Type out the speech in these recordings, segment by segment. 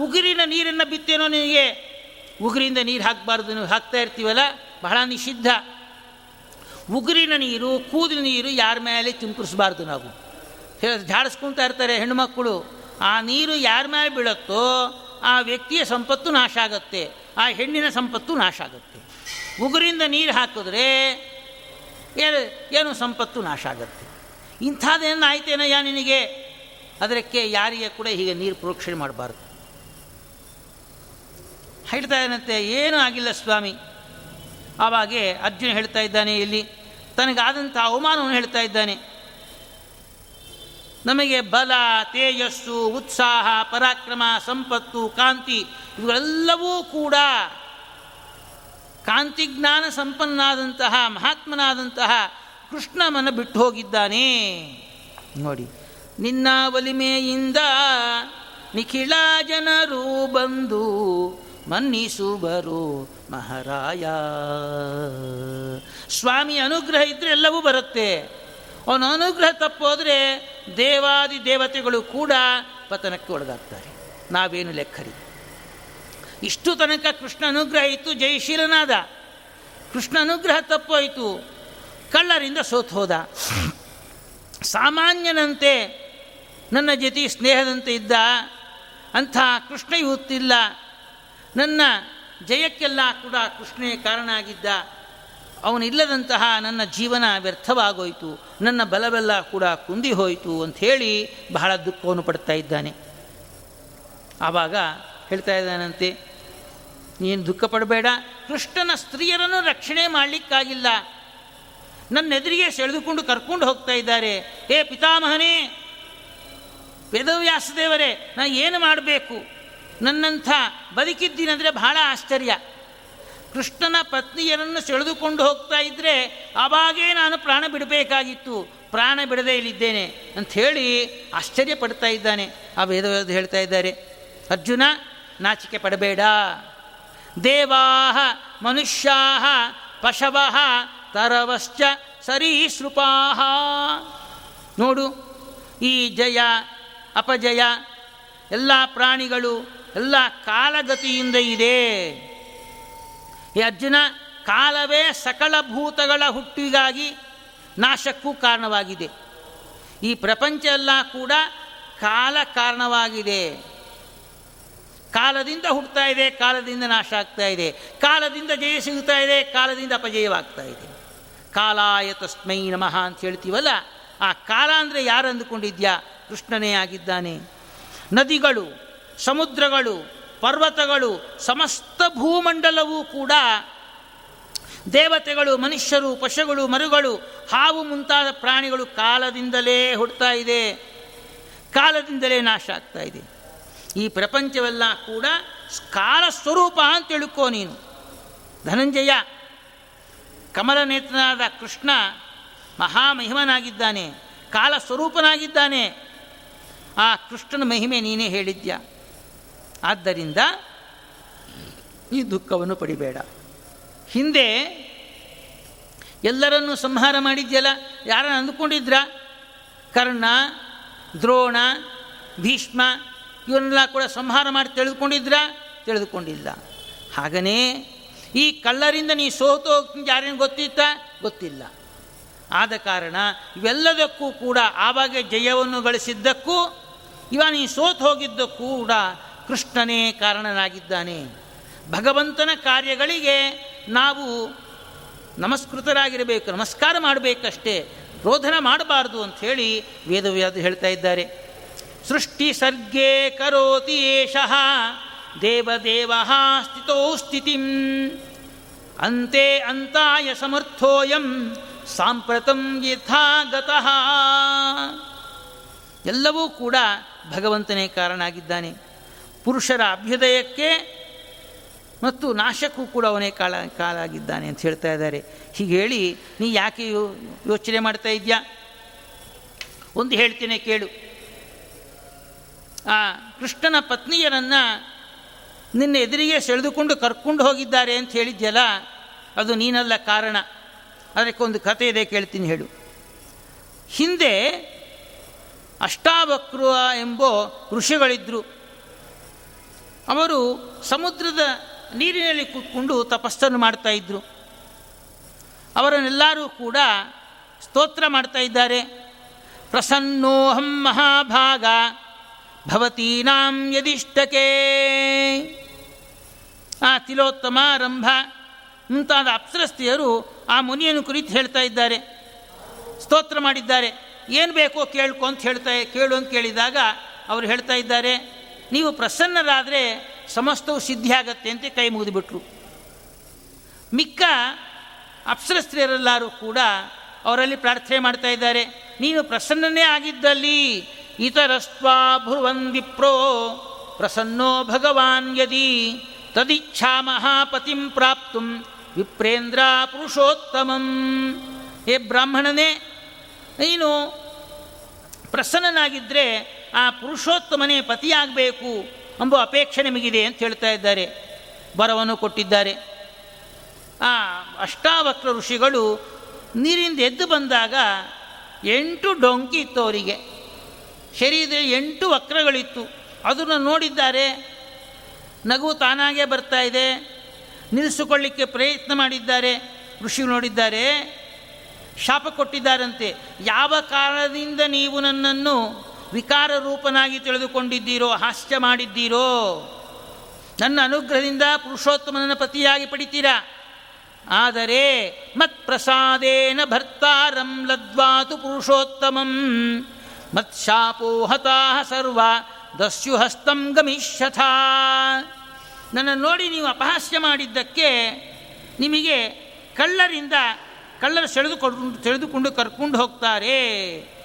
ಉಗುರಿನ ನೀರನ್ನು ಬಿತ್ತೇನೋ ನಿನಗೆ? ಉಗುರಿಂದ ನೀರು ಹಾಕಬಾರ್ದು ನೀವು ಹಾಕ್ತಾ ಇರ್ತೀವಲ್ಲ? ಬಹಳ ನಿಷಿದ್ಧ. ಉಗುರಿನ ನೀರು ಕೂದಿನ ನೀರು ಯಾರ ಮೇಲೆ ಚಿಂಕರಿಸಬಾರ್ದು ನಾವು? ಝಾಡಿಸ್ಕೊಳ್ತಾ ಇರ್ತಾರೆ ಹೆಣ್ಣುಮಕ್ಕಳು. ಆ ನೀರು ಯಾರ ಮೇಲೆ ಬೀಳುತ್ತೋ ಆ ವ್ಯಕ್ತಿಯ ಸಂಪತ್ತು ನಾಶ ಆಗುತ್ತೆ. ಆ ಹೆಣ್ಣಿನ ಸಂಪತ್ತು ನಾಶ ಆಗುತ್ತೆ. ಉಗುರಿಂದ ನೀರು ಹಾಕಿದ್ರೆ ಏನು ಸಂಪತ್ತು ನಾಶ ಆಗುತ್ತೆ? ಇಂಥದ್ದೇನು ಆಯ್ತೇನಯ್ಯ ನಿನಗೆ? ಅದಕ್ಕೆ ಯಾರಿಗೆ ಕೂಡ ಹೀಗೆ ನೀರು ಪ್ರೋಕ್ಷಣೆ ಮಾಡಬಾರ್ದು. ಹೇಳ್ತಾ ಇದ್ದಂತೆ, ಏನೂ ಆಗಿಲ್ಲ ಸ್ವಾಮಿ. ಆವಾಗೆ ಅರ್ಜುನ ಹೇಳ್ತಾ ಇದ್ದಾನೆ, ಇಲ್ಲಿ ತನಗಾದಂಥ ಅವಮಾನವನ್ನು ಹೇಳ್ತಾ ಇದ್ದಾನೆ. ನಮಗೆ ಬಲ, ತೇಜಸ್ಸು, ಉತ್ಸಾಹ, ಪರಾಕ್ರಮ, ಸಂಪತ್ತು, ಕಾಂತಿ, ಇವುಗಳೆಲ್ಲವೂ ಕೂಡ ಕಾಂತಿಜ್ಞಾನ ಸಂಪನ್ನಾದಂತಹ, ಮಹಾತ್ಮನಾದಂತಹ ಕೃಷ್ಣಮನ ಬಿಟ್ಟು ಹೋಗಿದ್ದಾನೆ. ನೋಡಿ, ನಿನ್ನ ಒಲಿಮೆಯಿಂದ ನಿಖಿಳ ಜನರು ಬಂದು ಮನ್ನಿಸುವರು. ಮಹಾರಾಯ. ಸ್ವಾಮಿ, ಅನುಗ್ರಹ ಇದ್ರೆ ಎಲ್ಲವೂ ಬರುತ್ತೆ. ಅವನ ಅನುಗ್ರಹ ತಪ್ಪೋದ್ರೆ ದೇವಾದಿ ದೇವತೆಗಳು ಕೂಡ ಪತನಕ್ಕೆ ಒಳಗಾಗ್ತಾರೆ. ನಾವೇನು ಲೆಕ್ಕರಿ? ಇಷ್ಟು ತನಕ ಕೃಷ್ಣ ಅನುಗ್ರಹ ಇತ್ತು ಜಯಶೀಲನಾದ ಕೃಷ್ಣ ಅನುಗ್ರಹ ತಪ್ಪೋಯಿತು. ಕಳ್ಳರಿಂದ ಸೋತು ಸಾಮಾನ್ಯನಂತೆ ನನ್ನ ಜೊತೆ ಸ್ನೇಹದಂತೆ ಇದ್ದ ಅಂಥ ಕೃಷ್ಣ ಇವತ್ತಿಲ್ಲ ನನ್ನ ಜಯಕ್ಕೆಲ್ಲ ಕೂಡ ಕೃಷ್ಣೇ ಕಾರಣ ಆಗಿದ್ದ ಅವನಿಲ್ಲದಂತಹ ನನ್ನ ಜೀವನ ವ್ಯರ್ಥವಾಗೋಯಿತು. ನನ್ನ ಬಲವೆಲ್ಲ ಕೂಡ ಕುಂದಿ ಹೋಯಿತು ಅಂಥೇಳಿ ಬಹಳ ದುಃಖವನ್ನು ಪಡ್ತಾ ಇದ್ದಾನೆ. ಆವಾಗ ಹೇಳ್ತಾ ಇದ್ದಾನಂತೆ, ನೀನು ದುಃಖ ಪಡಬೇಡ. ಕೃಷ್ಣನ ಸ್ತ್ರೀಯರನ್ನು ರಕ್ಷಣೆ ಮಾಡಲಿಕ್ಕಾಗಿಲ್ಲ. ನನ್ನ ಎದುರಿಗೆ ಸೆಳೆದುಕೊಂಡು ಕರ್ಕೊಂಡು ಹೋಗ್ತಾ ಇದ್ದಾರೆ. ಏ ಪಿತಾಮಹನೇ ವೇದವ್ಯಾಸದೇವರೇ ನಾನು ಏನು ಮಾಡಬೇಕು? ನನ್ನಂಥ ಬದುಕಿದ್ದೀನಂದರೆ ಬಹಳ ಆಶ್ಚರ್ಯ. ಕೃಷ್ಣನ ಪತ್ನಿಯರನ್ನು ಸೆಳೆದುಕೊಂಡು ಹೋಗ್ತಾ ಇದ್ದರೆ ಅವಾಗೇ ನಾನು ಪ್ರಾಣ ಬಿಡಬೇಕಾಗಿತ್ತು. ಪ್ರಾಣ ಬಿಡದೇ ಇಲ್ಲಿದ್ದೇನೆ ಅಂಥೇಳಿ ಆಶ್ಚರ್ಯ ಪಡ್ತಾ ಇದ್ದಾನೆ. ಆ ವೇದವ್ಯಾಸ ಹೇಳ್ತಾ ಇದ್ದಾರೆ, ಅರ್ಜುನ, ನಾಚಿಕೆ ಪಡಬೇಡ. ದೇವಾ ಮನುಷ್ಯಾ ಪಶವ ತರವಶ್ಚ ಸರೀಸೃಪಾ ನೋಡು, ಈ ಜಯ, ಅಪಜಯ, ಎಲ್ಲ ಪ್ರಾಣಿಗಳು ಎಲ್ಲ ಕಾಲಗತಿಯಿಂದ ಇದೆ. ಈ ಅರ್ಜುನ ಕಾಲವೇ ಸಕಲ ಭೂತಗಳ ಹುಟ್ಟಿಗಾಗಿ ನಾಶಕ್ಕೂ ಕಾರಣವಾಗಿದೆ. ಈ ಪ್ರಪಂಚ ಎಲ್ಲ ಕೂಡ ಕಾಲ ಕಾರಣವಾಗಿದೆ. ಕಾಲದಿಂದ ಹುಟ್ಟುತ್ತಾ ಇದೆ, ಕಾಲದಿಂದ ನಾಶ ಆಗ್ತಾ ಇದೆ. ಕಾಲದಿಂದ ಜಯ ಸಿಗುತ್ತಾ ಇದೆ, ಕಾಲದಿಂದ ಅಪಜಯವಾಗ್ತಾ ಇದೆ. ಕಾಲಾಯ ತಸ್ಮೈ ನಮಃ ಅಂತ ಹೇಳ್ತೀವಲ್ಲ, ಆ ಕಾಲ ಅಂದರೆ ಯಾರು ಅಂದುಕೊಂಡಿದ್ಯಾ? ಕೃಷ್ಣನೇ ಆಗಿದ್ದಾನೆ. ನದಿಗಳು ಸಮುದ್ರಗಳು, ಪರ್ವತಗಳು, ಸಮಸ್ತ ಭೂಮಂಡಲವೂ ಕೂಡ ದೇವತೆಗಳು, ಮನುಷ್ಯರು, ಪಶುಗಳು, ಮರುಗಳು, ಹಾವು ಮುಂತಾದ ಪ್ರಾಣಿಗಳು ಕಾಲದಿಂದಲೇ ಹುಡ್ತಾ ಇದೆ. ಕಾಲದಿಂದಲೇ ನಾಶ ಆಗ್ತಾ ಇದೆ. ಈ ಪ್ರಪಂಚವೆಲ್ಲ ಕೂಡ ಕಾಲ ಸ್ವರೂಪ ಅಂತ ತಿಳ್ಕೋ ನೀನು. ಧನಂಜಯ ಕಮಲನೇತ್ರನಾದ ಕೃಷ್ಣ ಮಹಾಮಹಿಮನಾಗಿದ್ದಾನೆ, ಕಾಲ ಸ್ವರೂಪನಾಗಿದ್ದಾನೆ. ಆ ಕೃಷ್ಣನ ಮಹಿಮೆ ನೀನೇ ಹೇಳಿದ್ಯಾ? ಆದ್ದರಿಂದ ಈ ದುಃಖವನ್ನು ಪಡಿಬೇಡ. ಹಿಂದೆ ಎಲ್ಲರನ್ನೂ ಸಂಹಾರ ಮಾಡಿದ್ಯಲ್ಲ, ಯಾರನ್ನು ಅಂದುಕೊಂಡಿದ್ರ? ಕರ್ಣ, ದ್ರೋಣ, ಭೀಷ್ಮ, ಇವನ್ನೆಲ್ಲ ಕೂಡ ಸಂಹಾರ ಮಾಡಿ ತಿಳಿದುಕೊಂಡಿದ್ರ ತಿಳಿದುಕೊಂಡಿಲ್ಲ ಹಾಗನೇ ಈ ಕಳ್ಳರಿಂದ ನೀ ಸೋತು ಹೋಗ್ತೀನಿ, ಯಾರೇನು ಗೊತ್ತಿತ್ತ? ಗೊತ್ತಿಲ್ಲ. ಆದ ಕಾರಣ ಇವೆಲ್ಲದಕ್ಕೂ ಕೂಡ ಆವಾಗ ಜಯವನ್ನು ಗಳಿಸಿದ್ದಕ್ಕೂ, ಇವ ನೀ ಸೋತು ಹೋಗಿದ್ದಕ್ಕೂ ಕೂಡ ಕೃಷ್ಣನೇ ಕಾರಣನಾಗಿದ್ದಾನೆ. ಭಗವಂತನ ಕಾರ್ಯಗಳಿಗೆ ನಾವು ನಮಸ್ಕೃತರಾಗಿರಬೇಕು, ನಮಸ್ಕಾರ ಮಾಡಬೇಕಷ್ಟೇ, ರೋಧನ ಮಾಡಬಾರ್ದು ಅಂಥೇಳಿ ವೇದವ್ಯಾದ ಹೇಳ್ತಾ ಇದ್ದಾರೆ. ಸೃಷ್ಟಿ ಸರ್ಗೇ ಕರೋತಿ ಏಷಃ, ದೇವದೇವ ಸ್ಥಿತೋ ಸ್ಥಿತಿಂ, ಅಂತೆ ಅಂತಾಯ ಸಮರ್ಥೋಯಂ ಸಾಂಪ್ರತಂ ಯಥಾಗತಃ. ಎಲ್ಲವೂ ಕೂಡ ಭಗವಂತನೇ ಕಾರಣ ಆಗಿದ್ದಾನೆ ಪುರುಷರ ಅಭ್ಯುದಯಕ್ಕೆ ಮತ್ತು ನಾಶಕ್ಕೂ ಕೂಡ ಅವನೇ ಕಾಲ, ಕಾಲಾಗಿದ್ದಾನೆ ಅಂತ ಹೇಳ್ತಾ ಇದ್ದಾರೆ. ಹೀಗೆ ಹೇಳಿ, ನೀ ಯಾಕೆ ಯೋಚನೆ ಮಾಡ್ತಾ ಇದೆಯಾ? ಒಂದು ಹೇಳ್ತೇನೆ ಕೇಳು. ಆ ಕೃಷ್ಣನ ಪತ್ನಿಯರನ್ನು ನಿನ್ನ ಎದುರಿಗೆ ಸೆಳೆದುಕೊಂಡು ಕರ್ಕೊಂಡು ಹೋಗಿದ್ದಾರೆ ಅಂತ ಹೇಳಿದ್ಯಲ್ಲ, ಅದು ನೀನಲ್ಲ ಕಾರಣ. ಅದಕ್ಕೆ ಒಂದು ಕಥೆ ಇದೆ ಕೇಳ್ತೀನಿ ಹೇಳು. ಹಿಂದೆ ಅಷ್ಟಾವಕ್ರ ಎಂಬೋ ಋಷಿಗಳಿದ್ದರು ಅವರು ಸಮುದ್ರದ ನೀರಿನಲ್ಲಿ ಕೂತ್ಕೊಂಡು ತಪಸ್ಸನ್ನು ಮಾಡ್ತಾ ಇದ್ದರು ಅವರನ್ನೆಲ್ಲರೂ ಕೂಡ ಸ್ತೋತ್ರ ಮಾಡ್ತಾ ಇದ್ದಾರೆ. ಪ್ರಸನ್ನೋಹಂ ಮಹಾಭಾಗ ಭವತೀನಾಂ ಯದಿಷ್ಟಕೆ. ಆ ತಿಲೋತ್ತಮ ರಂಭ ಮುಂತಾದ ಅಪ್ಸರಸ್ತಿಯರು ಆ ಮುನಿಯನ್ನು ಕುರಿತು ಹೇಳ್ತಾ ಇದ್ದಾರೆ. ಸ್ತೋತ್ರ ಮಾಡಿದ್ದಾರೆ. ಏನು ಬೇಕೋ ಕೇಳ್ಕೊ ಅಂತ ಹೇಳ್ತಾ, ಕೇಳು ಅಂತ ಕೇಳಿದಾಗ ಅವರು ಹೇಳ್ತಾ ಇದ್ದಾರೆ ನೀವು ಪ್ರಸನ್ನರಾದರೆ ಸಮಸ್ತವು ಸಿದ್ಧಿಯಾಗತ್ತೆ ಅಂತ ಕೈ ಮುಗಿದುಬಿಟ್ರು. ಮಿಕ್ಕ ಅಪ್ಸರಸ್ತ್ರೀಯರೆಲ್ಲರೂ ಕೂಡ ಅವರಲ್ಲಿ ಪ್ರಾರ್ಥನೆ ಮಾಡ್ತಾ ಇದ್ದಾರೆ. ನೀನು ಪ್ರಸನ್ನನೇ ಆಗಿದ್ದಲ್ಲಿ ಇತರಸ್ವಾ ಭುವನ್ ವಿಪ್ರೋ ಪ್ರಸನ್ನೋ ಭಗವಾನ್ ಯದಿ ತದಿಚ್ಛಾ ಮಹಾಪತಿಂ ಪ್ರಾಪ್ತು ವಿಪ್ರೇಂದ್ರ ಪುರುಷೋತ್ತಮಂ. ಹೇ ಬ್ರಾಹ್ಮಣನೇ, ನೀನು ಪ್ರಸನ್ನನಾಗಿದ್ದರೆ ಆ ಪುರುಷೋತ್ತಮನೇ ಪತಿಯಾಗಬೇಕು ಎಂಬ ಅಪೇಕ್ಷೆ ನಿಮಗಿದೆ ಅಂತ ಹೇಳ್ತಾ ಇದ್ದಾರೆ. ಬರವನ್ನು ಕೊಟ್ಟಿದ್ದಾರೆ. ಆ ಅಷ್ಟಾವಕ್ರ ಋಷಿಗಳು ನೀರಿಂದ ಎದ್ದು ಬಂದಾಗ ಎಂಟು ಡೊಂಕಿ ಇತ್ತು ಅವರಿಗೆ. ಶರೀರ ಎಂಟು ವಕ್ರಗಳಿತ್ತು. ಅದನ್ನು ನೋಡಿದ್ದಾರೆ. ನಗು ತಾನಾಗೇ ಬರ್ತಾ ಇದೆ. ನಿಲ್ಲಿಸಿಕೊಳ್ಳಿಕ್ಕೆ ಪ್ರಯತ್ನ ಮಾಡಿದ್ದಾರೆ. ಋಷಿ ನೋಡಿದ್ದಾರೆ, ಶಾಪ ಕೊಟ್ಟಿದ್ದಾರಂತೆ. ಯಾವ ಕಾರಣದಿಂದ ನೀವು ನನ್ನನ್ನು ವಿಕಾರ ರೂಪನಾಗಿ ತಿಳಿದುಕೊಂಡಿದ್ದೀರೋ, ಹಾಸ್ಯ ಮಾಡಿದ್ದೀರೋ, ನನ್ನ ಅನುಗ್ರಹದಿಂದ ಪುರುಷೋತ್ತಮನನ್ನು ಪತಿಯಾಗಿ ಪಡಿತೀರಾ? ಆದರೆ ಮತ್ಪ್ರಸಾದೇನ ಭರ್ತಾರಂ ಲದ್ವಾತು ಪುರುಷೋತ್ತಮಂ ಮತ್ಶಾಪೋ ಹತಾಹ ಸರ್ವ ದಸ್ಯು ಹಸ್ತಂ ಗಮಿಷ್ಯಥ. ನನ್ನ ನೋಡಿ ನೀವು ಅಪಹಾಸ್ಯ ಮಾಡಿದ್ದಕ್ಕೆ ನಿಮಗೆ ಕಳ್ಳರಿಂದ ಕಳ್ಳರು ಸೆಳೆದುಕೊಂಡು ಸೆಳೆದುಕೊಂಡು ಕರ್ಕೊಂಡು ಹೋಗ್ತಾರೆ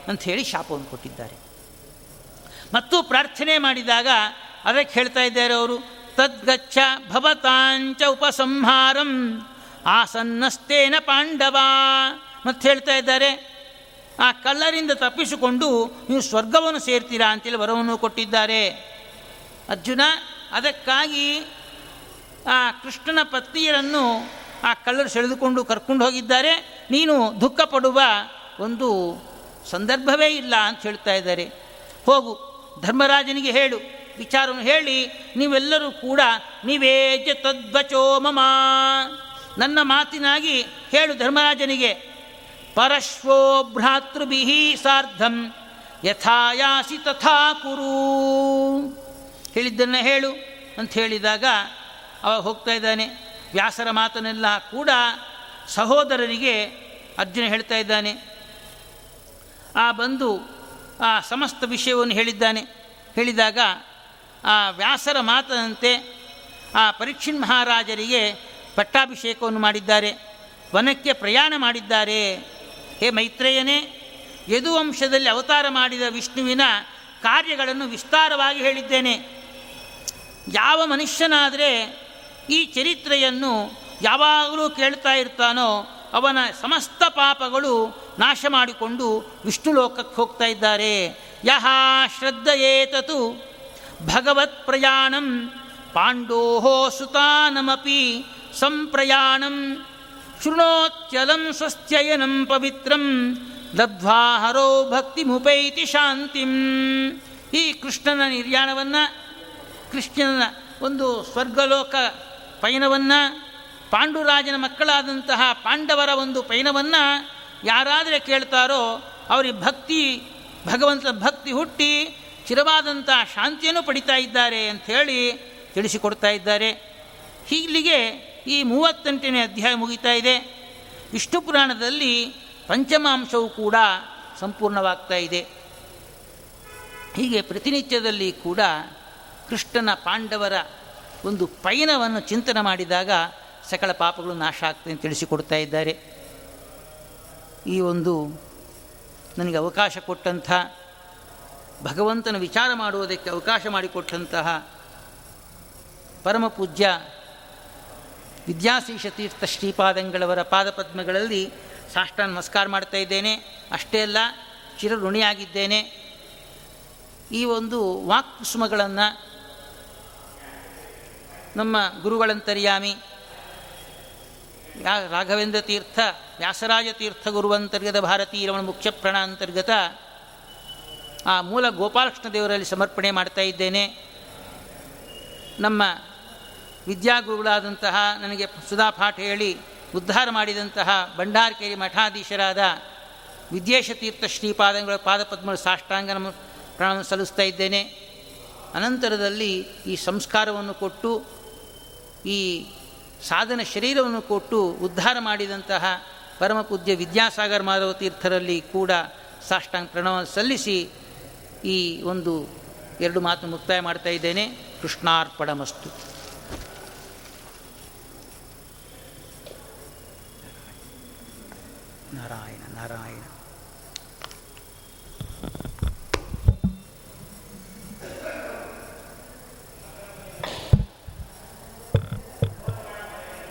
ಅಂಥೇಳಿ ಶಾಪವನ್ನು ಕೊಟ್ಟಿದ್ದಾರೆ. ಮತ್ತು ಪ್ರಾರ್ಥನೆ ಮಾಡಿದಾಗ ಅದಕ್ಕೆ ಹೇಳ್ತಾ ಇದ್ದಾರೆ ಅವರು, ತದ್ಗಚ್ಚ ಭವತಾಂಚ ಉಪಸಂಹಾರಂ ಆಸನ್ನಸ್ತೇನ ಪಾಂಡವ. ಮತ್ತು ಹೇಳ್ತಾ ಇದ್ದಾರೆ, ಆ ಕಲ್ಲರಿಂದ ತಪ್ಪಿಸಿಕೊಂಡು ನೀವು ಸ್ವರ್ಗವನ್ನು ಸೇರ್ತೀರಾ ಅಂತೇಳಿ ವರವನ್ನು ಕೊಟ್ಟಿದ್ದಾರೆ. ಅರ್ಜುನ, ಅದಕ್ಕಾಗಿ ಆ ಕೃಷ್ಣನ ಪತ್ನಿಯರನ್ನು ಆ ಕಲ್ಲರು ಸೆಳೆದುಕೊಂಡು ಕರ್ಕೊಂಡು ಹೋಗಿದ್ದಾರೆ. ನೀನು ದುಃಖ ಪಡುವ ಒಂದು ಸಂದರ್ಭವೇ ಇಲ್ಲ ಅಂತ ಹೇಳ್ತಾ ಇದ್ದಾರೆ. ಹೋಗು. ಧರ್ಮರಾಜನಿಗೆ ಹೇಳು, ವಿಚಾರವನ್ನು ಹೇಳಿ, ನೀವೆಲ್ಲರೂ ಕೂಡ ನಿವೇಜ ತದ್ವಚೋ ಮಮ. ನನ್ನ ಮಾತಿನಾಗಿ ಹೇಳು ಧರ್ಮರಾಜನಿಗೆ, ಪರಶ್ವೋ ಭ್ರಾತೃಭಿ ಸಾರ್ಧಂ, ಯಥಾಯಾಸಿ ತಥಾ ಕುರು. ಹೇಳಿದ್ದನ್ನು ಹೇಳು ಅಂತ ಹೇಳಿದಾಗ ಅವ ಹೋಗ್ತಾ ಇದ್ದಾನೆ. ವ್ಯಾಸರ ಮಾತನ್ನೆಲ್ಲ ಕೂಡ ಸಹೋದರರಿಗೆ ಅರ್ಜುನ ಹೇಳ್ತಾ ಇದ್ದಾನೆ. ಆ ಬಂದು ಆ ಸಮಸ್ತ ವಿಷಯವನ್ನು ಹೇಳಿದ್ದಾನೆ. ಹೇಳಿದಾಗ ಆ ವ್ಯಾಸರ ಮಾತನಂತೆ ಆ ಪರೀಕ್ಷಿನ್ ಮಹಾರಾಜರಿಗೆ ಪಟ್ಟಾಭಿಷೇಕವನ್ನು ಮಾಡಿದ್ದಾರೆ. ವನಕ್ಕೆ ಪ್ರಯಾಣ ಮಾಡಿದ್ದಾರೆ. ಹೇ ಮೈತ್ರೇಯನೇ, ಯದುವಂಶದಲ್ಲಿ ಅವತಾರ ಮಾಡಿದ ವಿಷ್ಣುವಿನ ಕಾರ್ಯಗಳನ್ನು ವಿಸ್ತಾರವಾಗಿ ಹೇಳಿದ್ದೇನೆ. ಯಾವ ಮನುಷ್ಯನಾದರೆ ಈ ಚರಿತ್ರೆಯನ್ನು ಯಾವಾಗಲೂ ಕೇಳ್ತಾ ಇರ್ತಾನೋ ಅವನ ಸಮಸ್ತ ಪಾಪಗಳು ನಾಶ ಮಾಡಿಕೊಂಡು ವಿಷ್ಣು ಲೋಕಕ್ಕೆ ಹೋಗ್ತಾ ಇದ್ದಾರೆ. ಯಹ ಶ್ರದ್ಧಯೇತತು ಭಗವತ್ ಪ್ರಯಾಣಂ ಪಾಂಡೋಹೋ ಸುತಾನಮಪಿ ಸಂಪ್ರಯಾಣಂ ಶೃಣೋತ್ಯಲಂ ಸ್ವಸ್ತ್ಯಯನಂ ಪವಿತ್ರಂ ದ್ವಾಹರೋ ಭಕ್ತಿ ಮುಪೈತಿ ಶಾಂತಿಂ. ಈ ಕೃಷ್ಣನ ನಿರ್ಯಾಣವನ್ನು, ಕೃಷ್ಣನ ಒಂದು ಸ್ವರ್ಗಲೋಕ ಪಯಣವನ್ನು ಪಾಂಡುರಾಜನ ಮಕ್ಕಳಾದಂತಹ ಪಾಂಡವರ ಒಂದು ಪೈನವನ್ನು ಯಾರಾದರೆ ಕೇಳ್ತಾರೋ ಅವರಿಗೆ ಭಕ್ತಿ ಭಗವಂತ ಭಕ್ತಿ ಹುಟ್ಟಿ ಚಿರವಾದಂಥ ಶಾಂತಿಯನ್ನು ಪಡಿತಾ ಇದ್ದಾರೆ ಅಂಥೇಳಿ ತಿಳಿಸಿಕೊಡ್ತಾ ಇದ್ದಾರೆ. ಹೀಲಿಗೆ ಈ ಮೂವತ್ತೆಂಟನೇ ಅಧ್ಯಾಯ ಮುಗಿತಾ ಇದೆ. ವಿಷ್ಣು ಪುರಾಣದಲ್ಲಿ ಪಂಚಮಾಂಶವು ಕೂಡ ಸಂಪೂರ್ಣವಾಗ್ತಾ ಇದೆ. ಹೀಗೆ ಪ್ರತಿನಿತ್ಯದಲ್ಲಿ ಕೂಡ ಕೃಷ್ಣನ ಪಾಂಡವರ ಒಂದು ಪಯಣವನ್ನು ಚಿಂತನೆ ಮಾಡಿದಾಗ ಸಕಲ ಪಾಪಗಳು ನಾಶ ಆಗ್ತದೆ ಅಂತ ತಿಳಿಸಿಕೊಡ್ತಾ ಇದ್ದಾರೆ. ಈ ಒಂದು ನನಗೆ ಅವಕಾಶ ಕೊಟ್ಟಂತಹ ಭಗವಂತನ ವಿಚಾರ ಮಾಡುವುದಕ್ಕೆ ಅವಕಾಶ ಮಾಡಿಕೊಟ್ಟಂತಹ ಪರಮ ಪೂಜ್ಯ ವಿದ್ಯಾಶೀಷ ತೀರ್ಥ ಶ್ರೀಪಾದಂಗಳವರ ಪಾದಪದ್ಮಗಳಲ್ಲಿ ಸಾಷ್ಟ ನಮಸ್ಕಾರ ಮಾಡ್ತಾ ಇದ್ದೇನೆ. ಅಷ್ಟೇ ಅಲ್ಲ, ಚಿರಋಣಿಯಾಗಿದ್ದೇನೆ. ಈ ಒಂದು ವಾಕ್ಸುಮಗಳನ್ನು ನಮ್ಮ ಗುರುಗಳಂತರ್ಯಾಮಿ ರಾಘವೇಂದ್ರ ತೀರ್ಥ, ವ್ಯಾಸರಾಜ ತೀರ್ಥ ಗುರುವಂತರ್ಗತ ಭಾರತೀಯ ರಮಣ ಮುಖ್ಯ ಅಂತರ್ಗತ, ಆ ಮೂಲ ಗೋಪಾಲಕೃಷ್ಣ ದೇವರಲ್ಲಿ ಸಮರ್ಪಣೆ ಮಾಡ್ತಾ ಇದ್ದೇನೆ. ನಮ್ಮ ವಿದ್ಯಾಗುರುಗಳಾದಂತಹ ನನಗೆ ಸುಧಾಪಾಠ ಹೇಳಿ, ಉದ್ಧಾರ ಮಾಡಿದಂತಹ ಭಂಡಾರಕೇರಿ ಮಠಾಧೀಶರಾದ ವಿದ್ಯೇಶತೀರ್ಥ ಶ್ರೀಪಾದಗಳ ಪಾದಪದ್ಮಗಳ ಸಾಷ್ಟಾಂಗ ನಮ್ಮ ಪ್ರಾಣ ಸಲ್ಲಿಸ್ತಾ ಇದ್ದೇನೆ. ಅನಂತರದಲ್ಲಿ ಈ ಸಂಸ್ಕಾರವನ್ನು ಕೊಟ್ಟು ಈ ಸಾಧನ ಶರೀರವನ್ನು ಕೊಟ್ಟು ಉದ್ಧಾರ ಮಾಡಿದಂತಹ ಪರಮಪೂಜ್ಯ ವಿದ್ಯಾಸಾಗರ್ ಮಾಧವ ತೀರ್ಥರಲ್ಲಿ ಕೂಡ ಸಾಷ್ಟಾಂಗ ಪ್ರಣವ ಸಲ್ಲಿಸಿ ಈ ಒಂದು ಎರಡು ಮಾತು ಮುಕ್ತಾಯ ಮಾಡ್ತಾ ಇದ್ದೇನೆ. ಕೃಷ್ಣಾರ್ಪಣಮಸ್ತು.